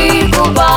comigo vai.